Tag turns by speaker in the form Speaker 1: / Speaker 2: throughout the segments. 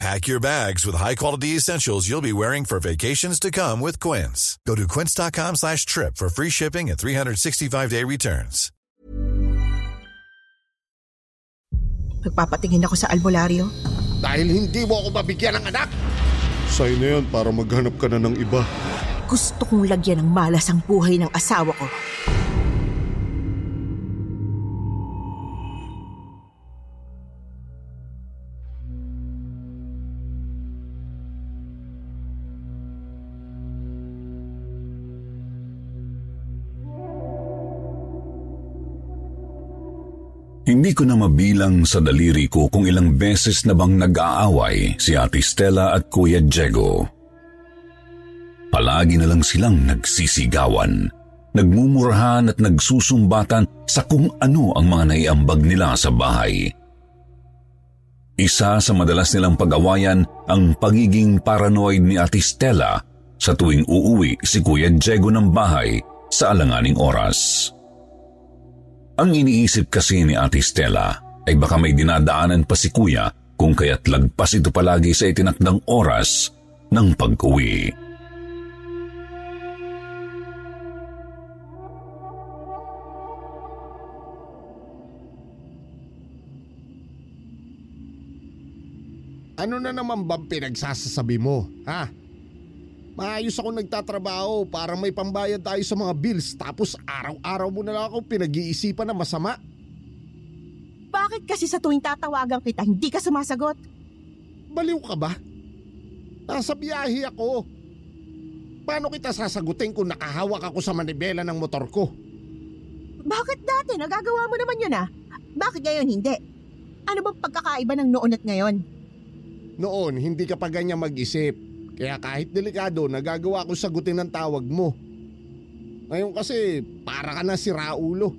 Speaker 1: Pack your bags with high-quality essentials you'll be wearing for vacations to come with Quince. Go to quince.com slash trip for free shipping and 365-day returns.
Speaker 2: Magpapatingin ako sa albularyo.
Speaker 3: Dahil hindi mo ako mabigyan ng anak.
Speaker 4: Sign na yan para maghanap ka na ng iba.
Speaker 2: Gusto kong lagyan ng malas ang buhay ng asawa ko.
Speaker 5: Hindi ko na mabilang sa daliri ko kung ilang beses na bang nag-aaway si Ate Stella at Kuya Diego. Palagi na lang silang nagsisigawan, nagmumurahan at nagsusumbatan sa kung ano ang mga naiambag nila sa bahay. Isa sa madalas nilang pag-awayan ang pagiging paranoid ni Ate Stella sa tuwing uuwi si Kuya Diego ng bahay sa alanganing oras. Ang iniisip kasi ni Ate Stella ay baka may dinadaanan pa si Kuya kung kaya't lagpas ito palagi sa itinakdang oras ng pag-uwi.
Speaker 3: Ano na naman bang pinagsasasabi mo, ha? Maayos ako nagtatrabaho para may pambayad tayo sa mga bills tapos araw-araw mo na lang ako pinag-iisipan na masama.
Speaker 2: Bakit kasi sa tuwing tatawagan kita, hindi ka sumasagot?
Speaker 3: Baliw ka ba? Nasa biyahe ako. Paano kita sasagutin kung nakahawak ako sa manibela ng motor ko?
Speaker 2: Bakit dati? Nagagawa mo naman yun ah. Bakit ngayon hindi? Ano bang pagkakaiba ng noon at ngayon?
Speaker 3: Noon, hindi ka pa ganyan mag-isip. Kaya kahit delikado, nagagawa ko sagutin ng tawag mo. Ngayon kasi, para ka na si Raulo.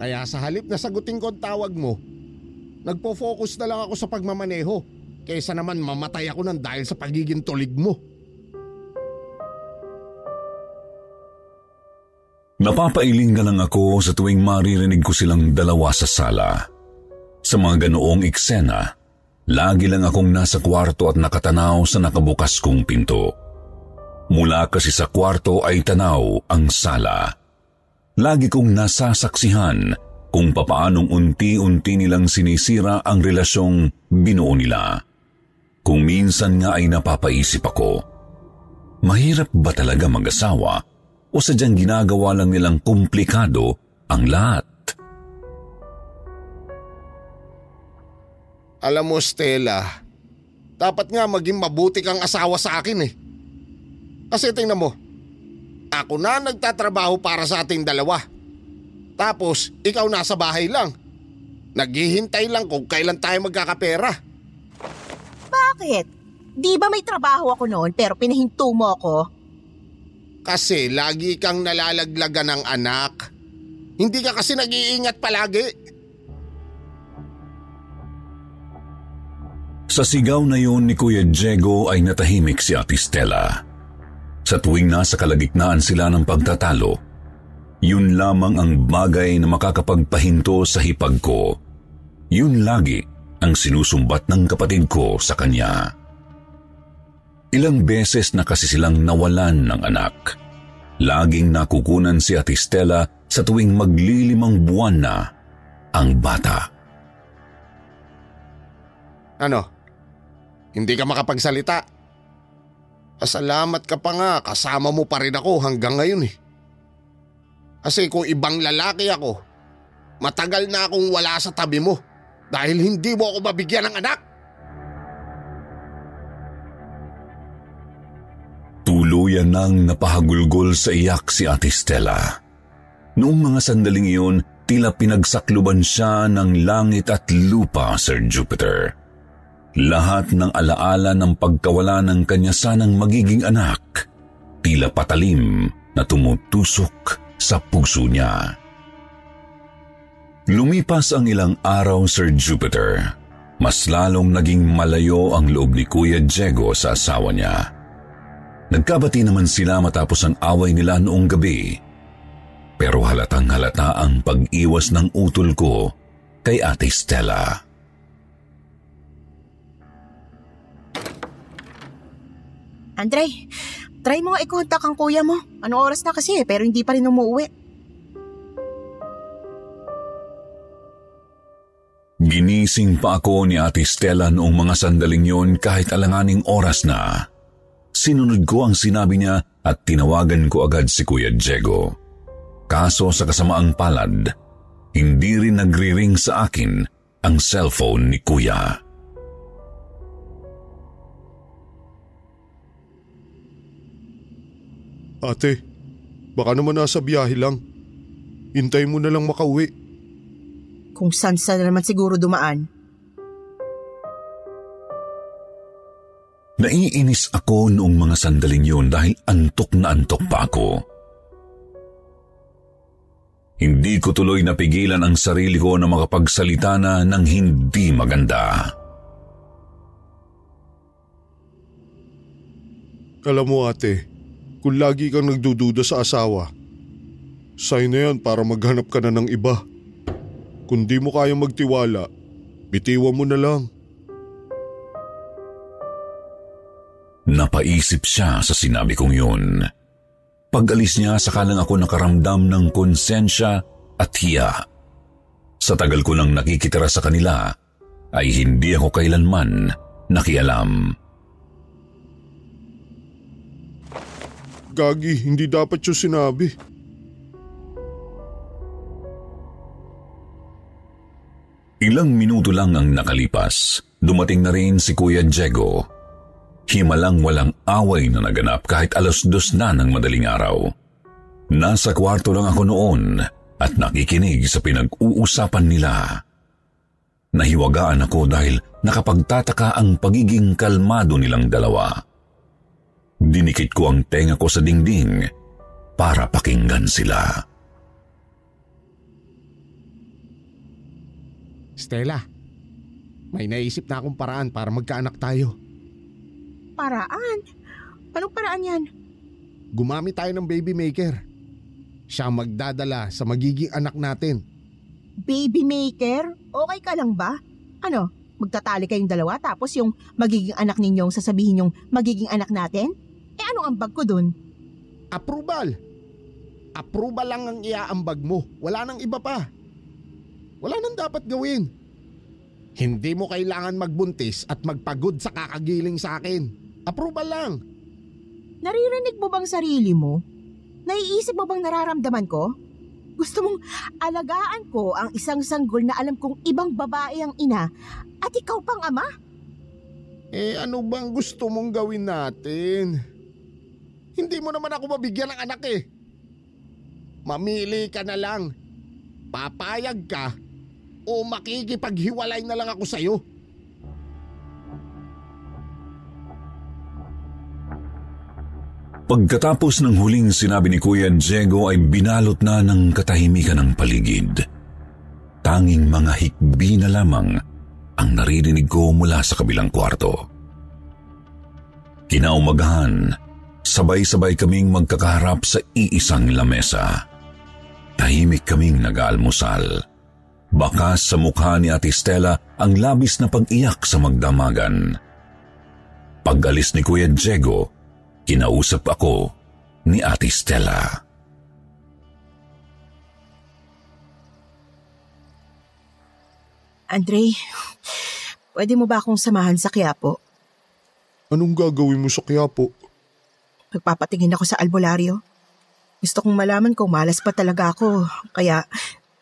Speaker 3: Kaya sa halip na sagutin ko ang tawag mo, nagpo-focus na lang ako sa pagmamaneho. Kaysa naman mamatay ako ng dahil sa pagiging tulig mo.
Speaker 5: Napapailing ka lang ako sa tuwing maririnig ko silang dalawa sa sala. Sa mga ganoong eksena, Lagi lang akong nasa kwarto at nakatanaw sa nakabukas kong pinto. Mula kasi sa kwarto ay tanaw ang sala. Lagi kong nasasaksihan kung papaanong unti-unti nilang sinisira ang relasyong binuo nila. Kung minsan nga ay napapaisip ako, mahirap ba talaga mag-asawa o sadyang ginagawa lang nilang komplikado ang lahat?
Speaker 3: Alam mo Stella, dapat nga maging mabuti kang asawa sa akin eh. Kasi tingnan mo, ako na nagtatrabaho para sa ating dalawa. Tapos ikaw nasa bahay lang. Naghihintay lang kung kailan tayo magkakapera.
Speaker 2: Bakit? Di ba may trabaho ako noon pero pinahinto mo ako?
Speaker 3: Kasi lagi kang nalalaglagan ng anak. Hindi ka kasi nag-iingat palagi.
Speaker 5: Sa sigaw na yun ni Kuya Diego ay natahimik si Ate Stella. Sa tuwing nasa kalagitnaan sila ng pagtatalo, yun lamang ang bagay na makakapagpahinto sa hipag ko. Yun lagi ang sinusumbat ng kapatid ko sa kanya. Ilang beses na kasi silang nawalan ng anak. Laging nakukunan si Ate Stella sa tuwing maglilimang buwan na ang bata.
Speaker 3: Ano? Hindi ka makapagsalita. Pasalamat ka pa nga, kasama mo pa rin ako hanggang ngayon eh. Kasi kung ibang lalaki ako, matagal na akong wala sa tabi mo dahil hindi mo ako mabigyan ng anak.
Speaker 5: Tuluyan nang napahagulgol sa iyak si Ate Stella. Noong mga sandaling iyon, tila pinagsakluban siya ng langit at lupa, Sir Jupiter. Lahat ng alaala ng pagkawala ng kanya sanang magiging anak, tila patalim na tumutusok sa puso niya. Lumipas ang ilang araw, Sir Jupiter. Mas lalong naging malayo ang loob ni Kuya Diego sa asawa niya. Nagkabati naman sila matapos ang away nila noong gabi. Pero halatang halata ang pag-iwas ng utol ko kay Ate Stella.
Speaker 2: Andre, try mo nga i-contact ang kuya mo. Anong oras na kasi pero hindi pa rin umuwi.
Speaker 5: Ginising pa ako ni Ate Stella noong mga sandaling yon kahit alanganing oras na. Sinunod ko ang sinabi niya at tinawagan ko agad si Kuya Diego. Kaso sa kasamaang palad, hindi rin nagri-ring sa akin ang cellphone ni Kuya.
Speaker 4: Ate, baka naman nasa biyahe lang. Hintay mo na lang makauwi.
Speaker 2: Kung saan saan naman siguro dumaan.
Speaker 5: Naiinis ako noong mga sandaling yun dahil antok na antok pa ako. Hindi ko tuloy napigilan ang sarili ko na makapagsalita na ng hindi maganda.
Speaker 4: Alam mo ate, kung lagi kang nagdududa sa asawa, sign na yan para maghanap ka na ng iba. Kung di mo kaya magtiwala, bitiwan mo na lang.
Speaker 5: Napaisip siya sa sinabi kong yun. Pag-alis niya, saka lang ako nakaramdam ng konsensya at hiya. Sa tagal ko nang nakikitira sa kanila, ay hindi ako kailanman nakialam.
Speaker 4: Gagi, hindi dapat yung sinabi.
Speaker 5: Ilang minuto lang ang nakalipas. Dumating na rin si Kuya Diego. Himalang walang away na naganap kahit alas dos na ng madaling araw. Nasa kwarto lang ako noon at nakikinig sa pinag-uusapan nila. Nahiwagaan ako dahil nakapagtataka ang pagiging kalmado nilang dalawa. Dinikit ko ang tenga ko sa dingding para pakinggan sila.
Speaker 3: Stella, may naisip na akong paraan para magkaanak tayo.
Speaker 2: Paraan? Anong paraan yan?
Speaker 3: Gumamit tayo ng baby maker. Siya magdadala sa magiging anak natin.
Speaker 2: Baby maker? Okay ka lang ba? Ano, magtatali kayong dalawa tapos yung magiging anak ninyong sasabihin yung magiging anak natin? Eh anong ambag ko dun?
Speaker 3: Approval! Approval lang ang iaambag mo. Wala nang iba pa. Wala nang dapat gawin. Hindi mo kailangan magbuntis at magpagod sa kakagiling sa akin. Approval lang.
Speaker 2: Naririnig mo bang sarili mo? Naiisip mo bang nararamdaman ko? Gusto mong alagaan ko ang isang sanggol na alam kong ibang babae ang ina at ikaw pang ama?
Speaker 3: Eh ano bang gusto mong gawin natin? Hindi mo naman ako mabigyan ng anak eh. Mamili ka na lang. Papayag ka o makikipaghiwalay na lang ako sa'yo.
Speaker 5: Pagkatapos ng huling sinabi ni Kuya Diego ay binalot na ng katahimikan ng paligid. Tanging mga hikbi na lamang ang naririnig ko mula sa kabilang kwarto. Kinaumagahan, sabay-sabay kaming magkakaharap sa iisang lamesa. Tahimik kaming nag-aalmusal. Bakas sa mukha ni Ate Stella ang labis na pag-iyak sa magdamagan. Pag-alis ni Kuya Diego, kinausap ako ni Ate Stella.
Speaker 2: Andre, pwede mo ba akong samahan sa Quiapo?
Speaker 4: Anong gagawin mo sa Quiapo?
Speaker 2: Magpapatingin ako sa albularyo. Gusto kong malaman kung malas pa talaga ako, kaya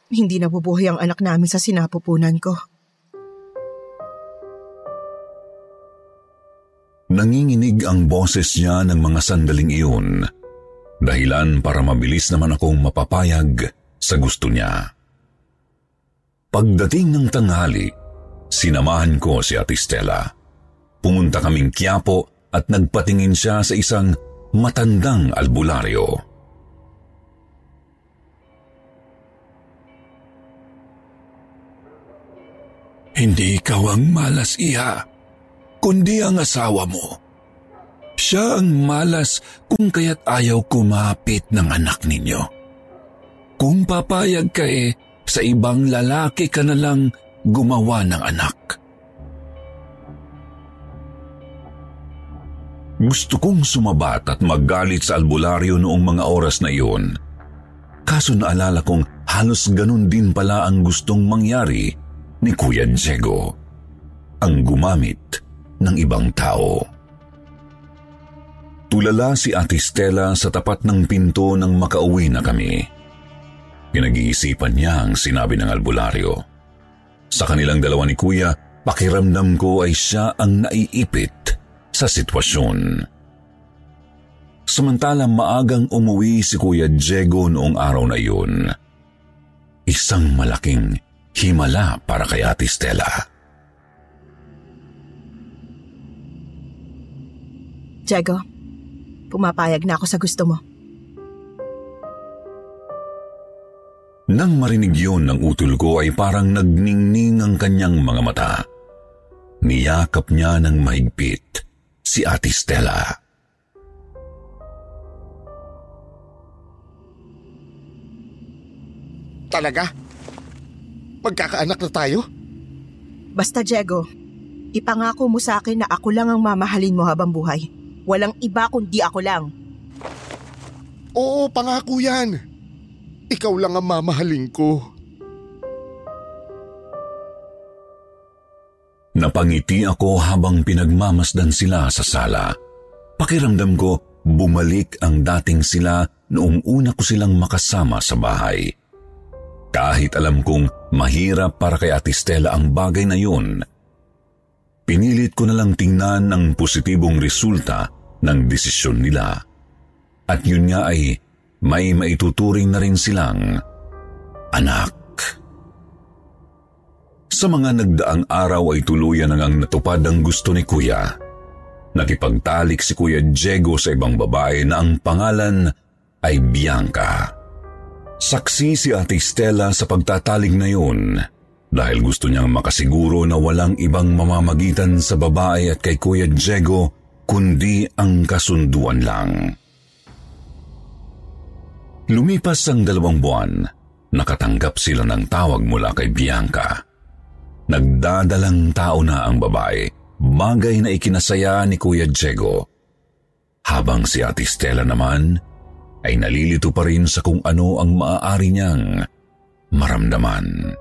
Speaker 2: hindi nabubuhay ang anak namin sa sinapupunan ko.
Speaker 5: Nanginginig ang boses niya ng mga sandaling iyon. Dahilan para mabilis naman akong mapapayag sa gusto niya. Pagdating ng tanghali, sinamahan ko si Ate Stella. Pumunta kaming Quiapo at nagpatingin siya sa isang matandang albularyo. Hindi ikaw ang malas, iha, kundi ang asawa mo. Siya ang malas kung kaya't ayaw kumapit ng anak ninyo. Kung papayag ka eh, sa ibang lalaki ka na lang gumawa ng anak. Gusto kong sumabat at maggalit sa albularyo noong mga oras na iyon. Kaso naalala kong halos ganun din pala ang gustong mangyari ni Kuya Diego. Ang gumamit ng ibang tao. Tulala si Ate Stella sa tapat ng pinto nang makauwi na kami. Pinag-iisipan niya ang sinabi ng albularyo. Sa kanilang dalawa ni Kuya, pakiramdam ko ay siya ang naiipit sa sitwasyon. Samantalang maagang umuwi si Kuya Diego noong araw na iyon. Isang malaking himala para kay Ate Stella.
Speaker 2: Diego, Pumapayag na ako sa gusto mo.
Speaker 5: Nang marinig yun ng utol ko ay parang nagningning ang kanyang mga mata. Niyakap niya ng mahigpit si Ate Stella.
Speaker 3: Talaga? Magkakaanak na tayo?
Speaker 2: Basta Diego, ipangako mo sa akin na ako lang ang mamahalin mo habang buhay. Walang iba kundi ako lang.
Speaker 3: Oo, pangako yan. Ikaw lang ang mamahalin ko.
Speaker 5: Napangiti ako habang pinagmamasdan sila sa sala. Pakiramdam ko bumalik ang dating sila noong una ko silang makasama sa bahay. Kahit alam kong mahirap para kay Ate Stella ang bagay na yun, pinilit ko na lang tingnan ang positibong resulta ng desisyon nila. At yun nga ay may maituturing na rin silang anak. Sa mga nagdaang araw ay tuluyan nang natupad ang gusto ni Kuya. Nakipagtalik si Kuya Diego sa ibang babae na ang pangalan ay Bianca. Saksi si Ate Stella sa pagtatalig na yun dahil gusto niyang makasiguro na walang ibang mamamagitan sa babae at kay Kuya Diego kundi ang kasunduan lang. Lumipas ang dalawang buwan, nakatanggap sila ng tawag mula kay Bianca. Nagdadalang tao na ang babae, bagay na ikinasaya ni Kuya Diego. Habang si Ate Stella naman ay nalilito pa rin sa kung ano ang maaari niyang maramdaman.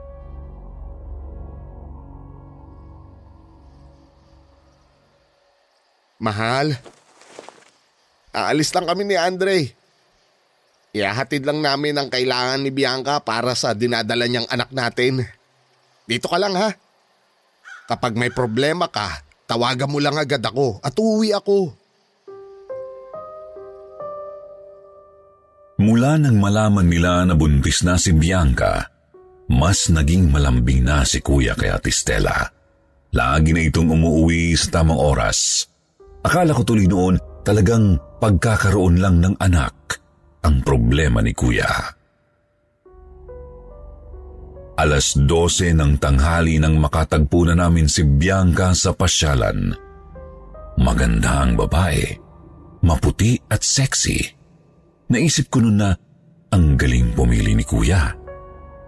Speaker 3: Mahal, aalis lang kami ni Andre. Ihahatid lang namin ang kailangan ni Bianca para sa dinadala niyang anak natin. Dito ka lang ha. Kapag may problema ka, tawagan mo lang agad ako at uuwi ako.
Speaker 5: Mula nang malaman nila na buntis na si Bianca, mas naging malambing na si Kuya kay Ate Stella. Lagi na itong umuwi sa tamang oras Akala ko tuloy noon talagang pagkakaroon lang ng anak ang problema ni kuya. Alas 12 ng tanghali nang makatagpo na namin si Bianca sa pasyalan. Maganda ang babae, maputi at sexy. Naisip ko noon na ang galing pumili ni kuya.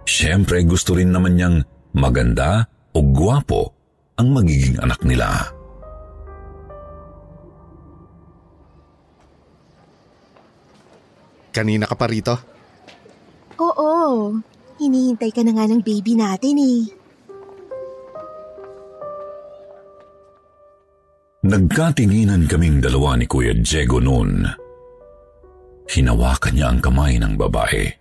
Speaker 5: Siyempre gusto rin naman niyang maganda o gwapo ang magiging anak nila.
Speaker 3: Kanina ka pa rito?
Speaker 2: Oo. Hinihintay ka na nga ng baby natin eh.
Speaker 5: Nagkatinginan kaming dalawa ni Kuya Diego noon. Hinawakan niya ang kamay ng babae.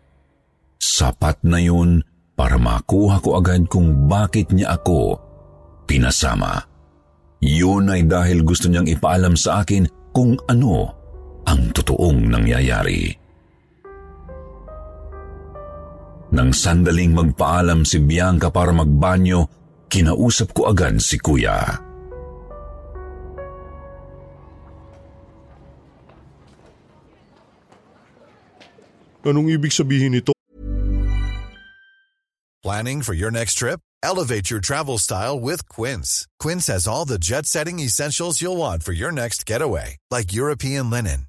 Speaker 5: Sapat na yun para makuha ko agad kung bakit niya ako pinasama. Yun ay dahil gusto niyang ipaalam sa akin kung ano ang totoong nangyayari. Nang sandaling magpaalam si Bianca para magbanyo, kinausap ko agad si Kuya.
Speaker 4: Anong ibig sabihin nito?
Speaker 1: Planning for your next trip? Elevate your travel style with Quince. Quince has all the jet setting essentials you'll want for your next getaway, like European linen,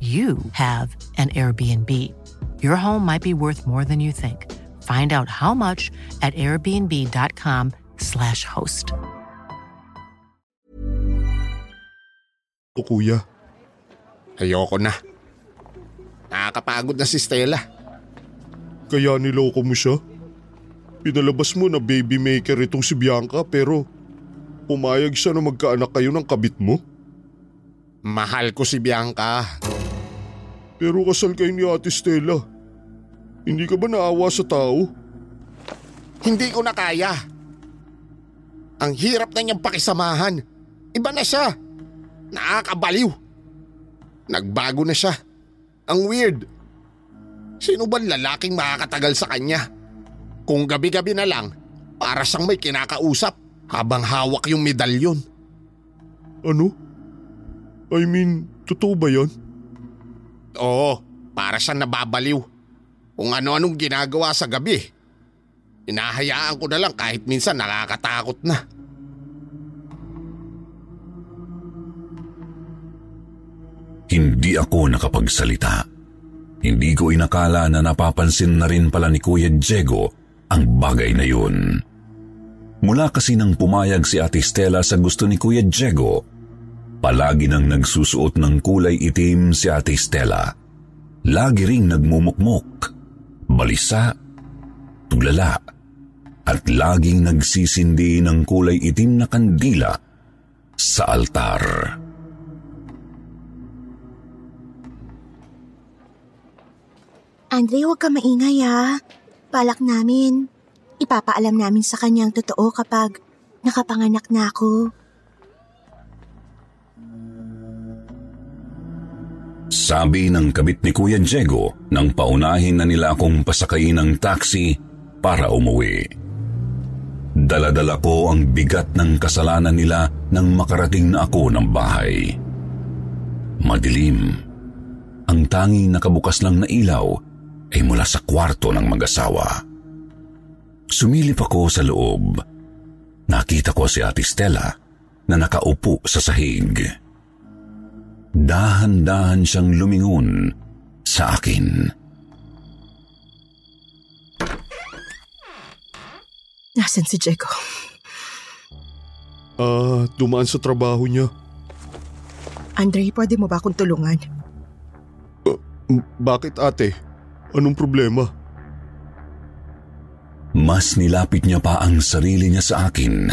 Speaker 6: you have an Airbnb. Your home might be worth more than you think. Find out how much at airbnb.com/slash host.
Speaker 4: O kuya,
Speaker 3: Ayoko na. Nakakapagod na si Stella.
Speaker 4: kaya niloko mo siya? Pinalabas mo na baby maker itong si Bianca pero pumayag siya na magkaanak kayo ng kabit mo?
Speaker 3: Mahal ko si Bianca.
Speaker 4: Pero kasal kayo ni Ate Stella. Hindi ka ba naawa sa tao?
Speaker 3: Hindi ko na kaya. Ang hirap na niyang pakisamahan. Iba na siya. Nakakabaliw. Nagbago na siya. Ang weird. Sino ba lalaking makakatagal sa kanya? Kung gabi-gabi na lang, para siyang may kinakausap habang hawak yung medalyon.
Speaker 4: Ano? I mean, totoo ba yan?
Speaker 3: Oo, para siyang nababaliw. Kung ano-anong ginagawa sa gabi. Inahayaan ko na lang kahit minsan nakakatakot na.
Speaker 5: Hindi ako nakapagsalita. Hindi ko inakala na napapansin na rin pala ni Kuya Diego ang bagay na yun. Mula kasi nang pumayag si Ate Stella sa gusto ni Kuya Diego, palagi nang nagsusuot ng kulay itim si Ate Stella. Lagi ring nagmumukmok, balisa, tulala, at laging nagsisindi ng kulay itim na kandila sa altar.
Speaker 2: Andre, huwag ka maingay ha. Balak namin. Ipapaalam namin sa kanyang totoo kapag nakapanganak na ako.
Speaker 5: Sabi ng kabit ni Kuya Diego nang paunahin na nila akong pasakayin ng taxi para umuwi. Daladala ko ang bigat ng kasalanan nila nang makarating na ako ng bahay. Madilim. Ang tanging nakabukas lang na ilaw ay mula sa kwarto ng mag-asawa. Sumilip ako sa loob. Nakita ko si Ate Stella na nakaupo sa sahig. Dahan-dahan siyang lumingon sa akin.
Speaker 2: Nasaan si Diego?
Speaker 4: Ah, dumaan sa trabaho niya.
Speaker 2: Andre, pwede mo ba akong tulungan?
Speaker 4: M- Bakit ate? Anong problema?
Speaker 5: Mas nilapit niya pa ang sarili niya sa akin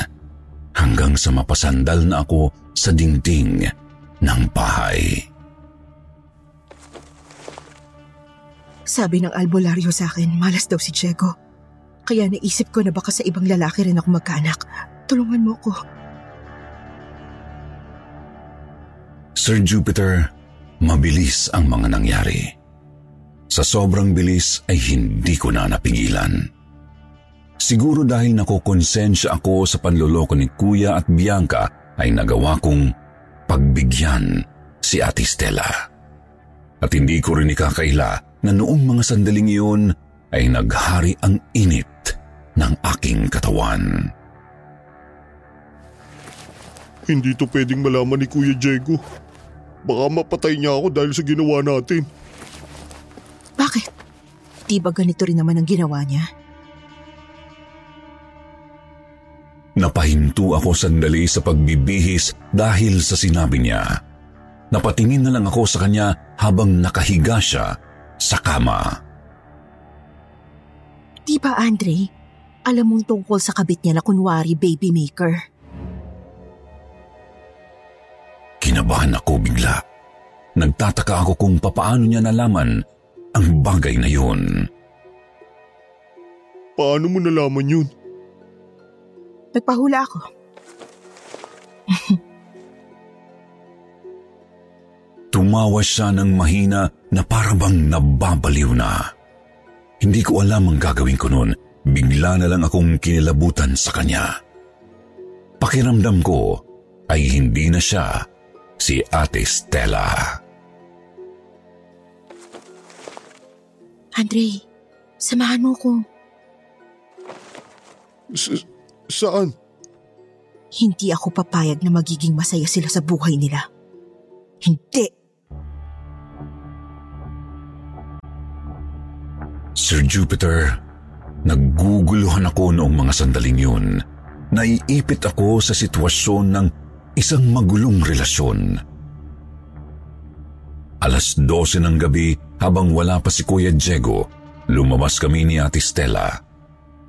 Speaker 5: hanggang sa mapasandal na ako sa dingding ng bahay.
Speaker 2: Sabi ng albularyo sa akin, malas daw si Diego. Kaya naisip ko na baka sa ibang lalaki rin ako magkaanak. Tulungan mo ko.
Speaker 5: Sir Jupiter, mabilis ang mga nangyari. Sa sobrang bilis ay hindi ko na napigilan. Siguro dahil nakukonsensya ako sa panloloko ni Kuya at Bianca ay nagawa kong pagbigyan si Ate Stella. At hindi ko rin ikakaila na noong mga sandaling iyon ay naghari ang init ng aking katawan.
Speaker 4: Hindi to pwedeng malaman ni Kuya Diego. Baka mapatay niya ako dahil sa ginawa natin.
Speaker 2: Bakit? Di ba ganito rin naman ang ginawa niya?
Speaker 5: Napahinto ako sandali sa pagbibihis dahil sa sinabi niya. napatingin na lang ako sa kanya habang nakahiga siya sa kama.
Speaker 2: Di ba, Andre? Alam mong tungkol sa kabit niya na kunwari baby maker.
Speaker 5: Kinabahan ako bigla. Nagtataka ako kung papaano niya nalaman ang bagay na yun.
Speaker 4: Paano mo nalaman yun?
Speaker 2: Nagpahula ako.
Speaker 5: Tumawa siya ng mahina na parabang nababaliw na. Hindi ko alam ang gagawin ko noon. Bigla na lang akong kinilabutan sa kanya. Pakiramdam ko ay hindi na siya si Ate Stella.
Speaker 2: Andre, samahan mo ko.
Speaker 4: S- saan?
Speaker 2: Hindi ako papayag na magiging masaya sila sa buhay nila. Hindi.
Speaker 5: Sir Jupiter, nagguguluhan ako noong mga sandaling yun. Naiipit ako sa sitwasyon ng isang magulong relasyon. Alas 12 ng gabi habang wala pa si Kuya Diego, lumabas kami ni Ate Stella.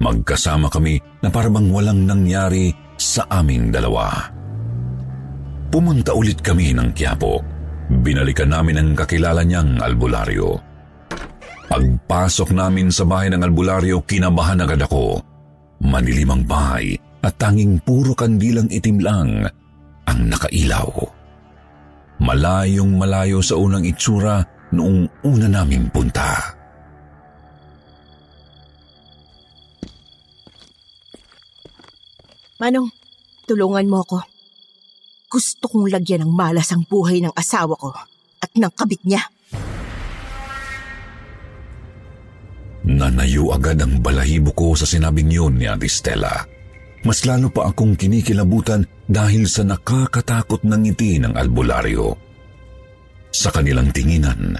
Speaker 5: Magkasama kami na parang walang nangyari sa aming dalawa. Pumunta ulit kami ng Quiapo. Binalikan namin ang kakilala niyang albularyo. Pagpasok namin sa bahay ng albularyo, kinabahan agad ako. Manilim ang bahay at tanging puro kandilang itim lang ang nakailaw. Malayong malayo sa unang itsura noong una naming punta.
Speaker 2: Manong, tulungan mo ako. Gusto kong lagyan ng malas ang buhay ng asawa ko at ng kabit niya.
Speaker 5: Nanayo agad ang balahibo ko sa sinabing yun ni Ate Stella. Mas lalo pa akong kinikilabutan dahil sa nakakatakot ng ngiti ng albularyo. Sa kanilang tinginan,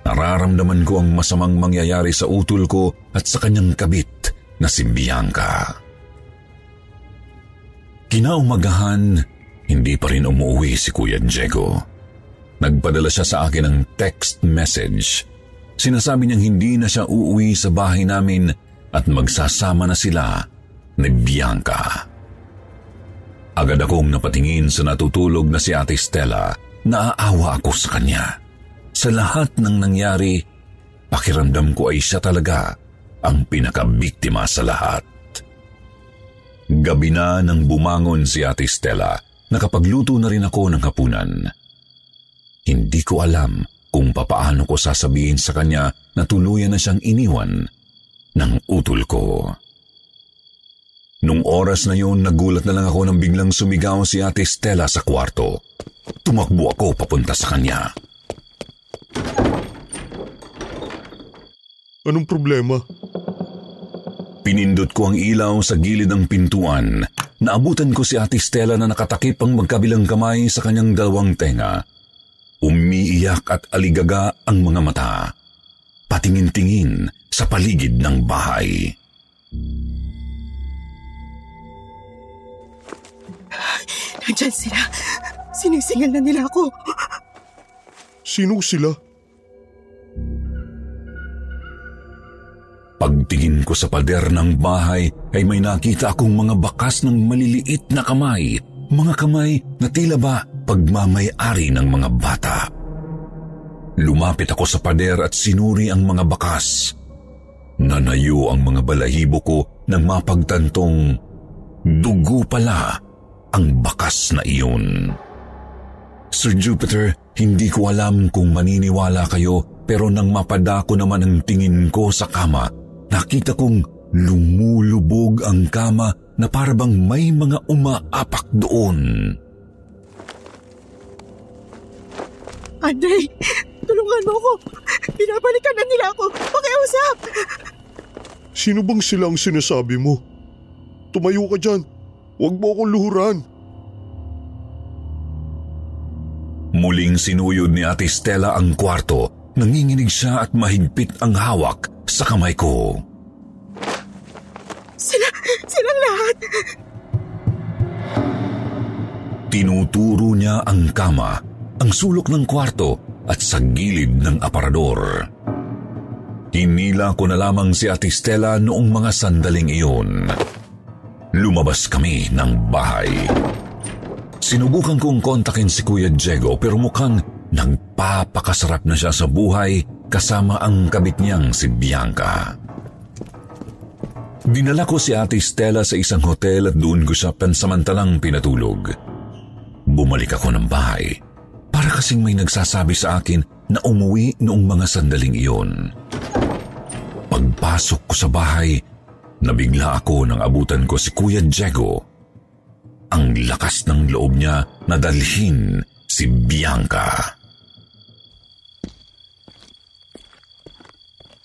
Speaker 5: nararamdaman ko ang masamang mangyayari sa utol ko at sa kanyang kabit na si Bianca. Kinaumagahan, hindi pa rin umuwi si Kuya Diego. Nagpadala siya sa akin ng text message. Sinasabi niyang hindi na siya uuwi sa bahay namin at magsasama na sila ni Bianca. Agad akong napatingin sa natutulog na si Ate Stella. Naaawa ako sa kanya. Sa lahat ng nangyari, pakiramdam ko ay siya talaga ang pinakabiktima sa lahat. Gabi na nang bumangon si Ate Stella, nakapagluto na rin ako ng hapunan. Hindi ko alam kung papaano ko sasabihin sa kanya na tuluyan na siyang iniwan ng utol ko. Nung oras na yun, nagulat na lang ako nang biglang sumigaw si Ate Stella sa kwarto. Tumakbo ako papunta sa kanya.
Speaker 4: Anong problema?
Speaker 5: Pinindot ko ang ilaw sa gilid ng pintuan. Naabutan ko si Ate Stella na nakatakip ang magkabilang kamay sa kanyang dalawang tenga. Umiiyak at aligaga ang mga mata. Patingin-tingin sa paligid ng bahay.
Speaker 2: Nandyan sila. Sinisingal na nila ako.
Speaker 4: Sino sila?
Speaker 5: Pagtingin ko sa pader ng bahay ay may nakita akong mga bakas ng maliliit na kamay. Mga kamay na tila ba pagmamayari ng mga bata. Lumapit ako sa pader at sinuri ang mga bakas. Nanayo ang mga balahibo ko nang mapagtantong dugo pala ang bakas na iyon. Sir Jupiter, hindi ko alam kung maniniwala kayo pero nang mapadako naman ang tingin ko sa kama, nakita kong lumulubog ang kama na parabang may mga umaapak doon.
Speaker 2: Andre, tulungan mo ako. Pinabalikan na nila ako. Pakiusap.
Speaker 4: Sino bang sila ang sinasabi mo? Tumayo ka dyan. Huwag mo akong luhuran.
Speaker 5: Muling sinuyod ni Ate Stella ang kwarto. Nanginginig siya at mahigpit ang hawak sa kamay ko.
Speaker 2: Sila, silang lahat.
Speaker 5: Tinuturo niya ang kama. ang sulok ng kwarto at sa gilid ng aparador. Hinila ko na lamang si Ate Stella noong mga sandaling iyon. Lumabas kami ng bahay. Sinubukan kong kontakin si Kuya Diego pero mukhang nagpapakasarap na siya sa buhay kasama ang kabit niyang si Bianca. Dinala ko si Ate Stella sa isang hotel at doon ko siya pansamantalang pinatulog. Bumalik ako ng bahay para kasing may nagsasabi sa akin na umuwi noong mga sandaling iyon. Pagpasok ko sa bahay, nabigla ako nang abutan ko si Kuya Diego. Ang lakas ng loob niya na dalhin si Bianca.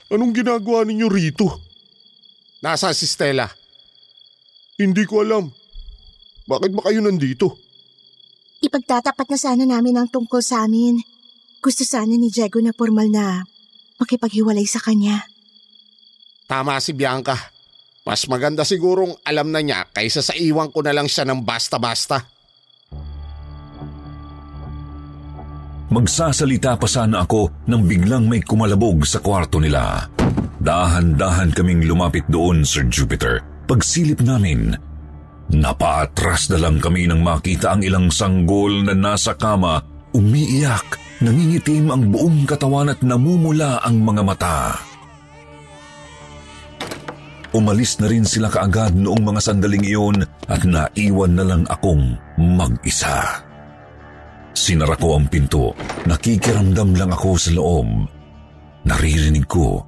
Speaker 4: Anong ginagawa ninyo rito?
Speaker 3: Nasa si Stella.
Speaker 4: Hindi ko alam. Bakit ba kayo nandito?
Speaker 2: Ipagtatapat na sana namin ang tungkol sa amin. Gusto sana ni Diego na formal na makipaghiwalay sa kanya.
Speaker 3: Tama si Bianca. Mas maganda sigurong alam na niya kaysa sa iwan ko na lang siya ng basta-basta.
Speaker 5: Magsasalita pa sana ako nang biglang may kumalabog sa kwarto nila. Dahan-dahan kaming lumapit doon, Sir Jupiter. Pagsilip namin, napaatras na lang kami nang makita ang ilang sanggol na nasa kama, umiiyak, nangingitim ang buong katawan at namumula ang mga mata. Umalis na rin sila kaagad noong mga sandaling iyon at naiwan na lang akong mag-isa. Sinara ko ang pinto, nakikiramdam lang ako sa loob. Naririnig ko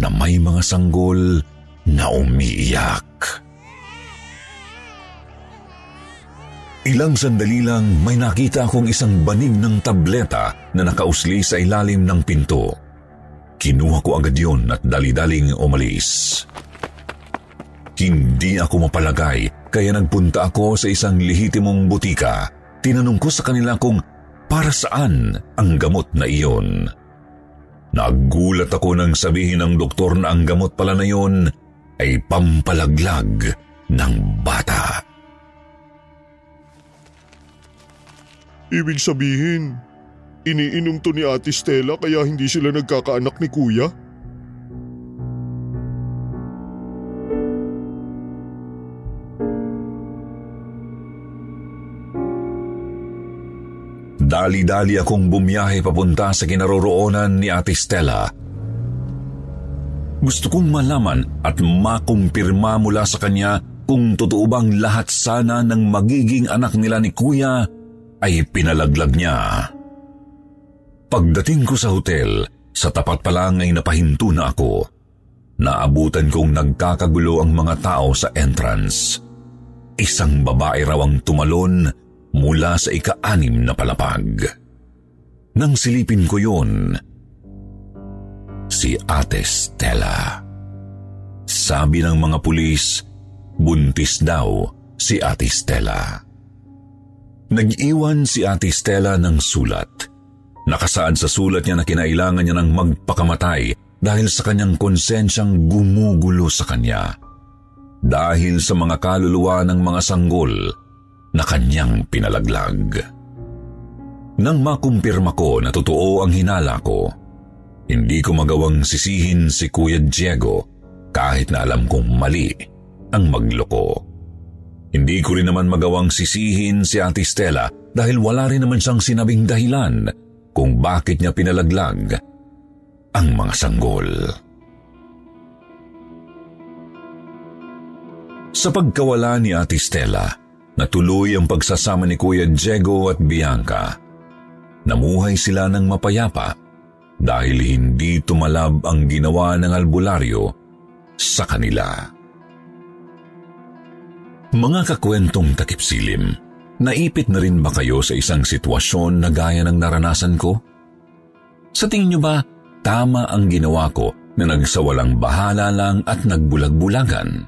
Speaker 5: na may mga sanggol na umiiyak. Ilang sandali lang may nakita akong isang banig ng tableta na nakausli sa ilalim ng pinto. Kinuha ko agad yon at dali-daling umalis. Hindi ako mapalagay kaya nagpunta ako sa isang lehitimong butika. Tinanong ko sa kanila kung para saan ang gamot na iyon. Nagulat ako nang sabihin ng doktor na ang gamot pala na iyon ay pampalaglag ng bata.
Speaker 4: Ibig sabihin, iniinom to ni Ate Stella kaya hindi sila nagkakaanak ni Kuya?
Speaker 5: Dali-dali akong bumiyahe papunta sa kinaroroonan ni Ate Stella. Gusto kong malaman at makumpirma mula sa kanya kung totoo bang lahat sana ng magiging anak nila ni Kuya ay pinalaglag niya. Pagdating ko sa hotel, sa tapat pa lang ay napahinto na ako. Naabutan kong nagkakagulo ang mga tao sa entrance. Isang babae raw ang tumalon mula sa ika-anim na palapag. Nang silipin ko yun, si Ate Stella. Sabi ng mga pulis, buntis daw si Ate Stella. Nag-iwan si Ate Stella ng sulat. Nakasaad sa sulat niya na kinailangan niya ng magpakamatay dahil sa kanyang konsensyang gumugulo sa kanya. Dahil sa mga kaluluwa ng mga sanggol na kanyang pinalaglag. Nang makumpirma ko na totoo ang hinala ko, hindi ko magawang sisihin si Kuya Diego kahit na alam kong mali ang magloko. Hindi ko rin naman magawang sisihin si Ate Stella dahil wala rin naman siyang sinabing dahilan kung bakit niya pinalaglag ang mga sanggol. Sa pagkawala ni Ate Stella, natuloy ang pagsasama ni Kuya Diego at Bianca. Namuhay sila ng mapayapa dahil hindi tumalab ang ginawa ng albularyo sa kanila. Mga kakwentong takipsilim, naipit na rin ba kayo sa isang sitwasyon na gaya ng naranasan ko? Sa tingin niyo ba, tama ang ginawa ko na nagsawalang bahala lang at nagbulag-bulagan?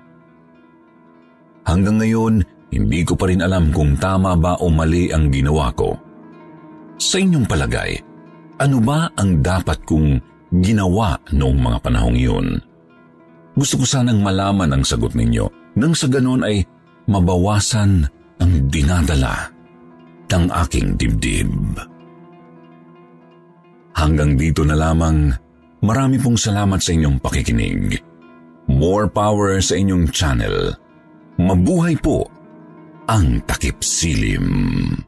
Speaker 5: Hanggang ngayon, hindi ko pa rin alam kung tama ba o mali ang ginawa ko. Sa inyong palagay, ano ba ang dapat kong ginawa noong mga panahong iyon? Gusto ko sanang malaman ang sagot ninyo nang sa ganon ay mabawasan ang dinadala ng aking dibdib. Hanggang dito na lamang, marami pong salamat sa inyong pakikinig. More power sa inyong channel. Mabuhay po ang takip silim.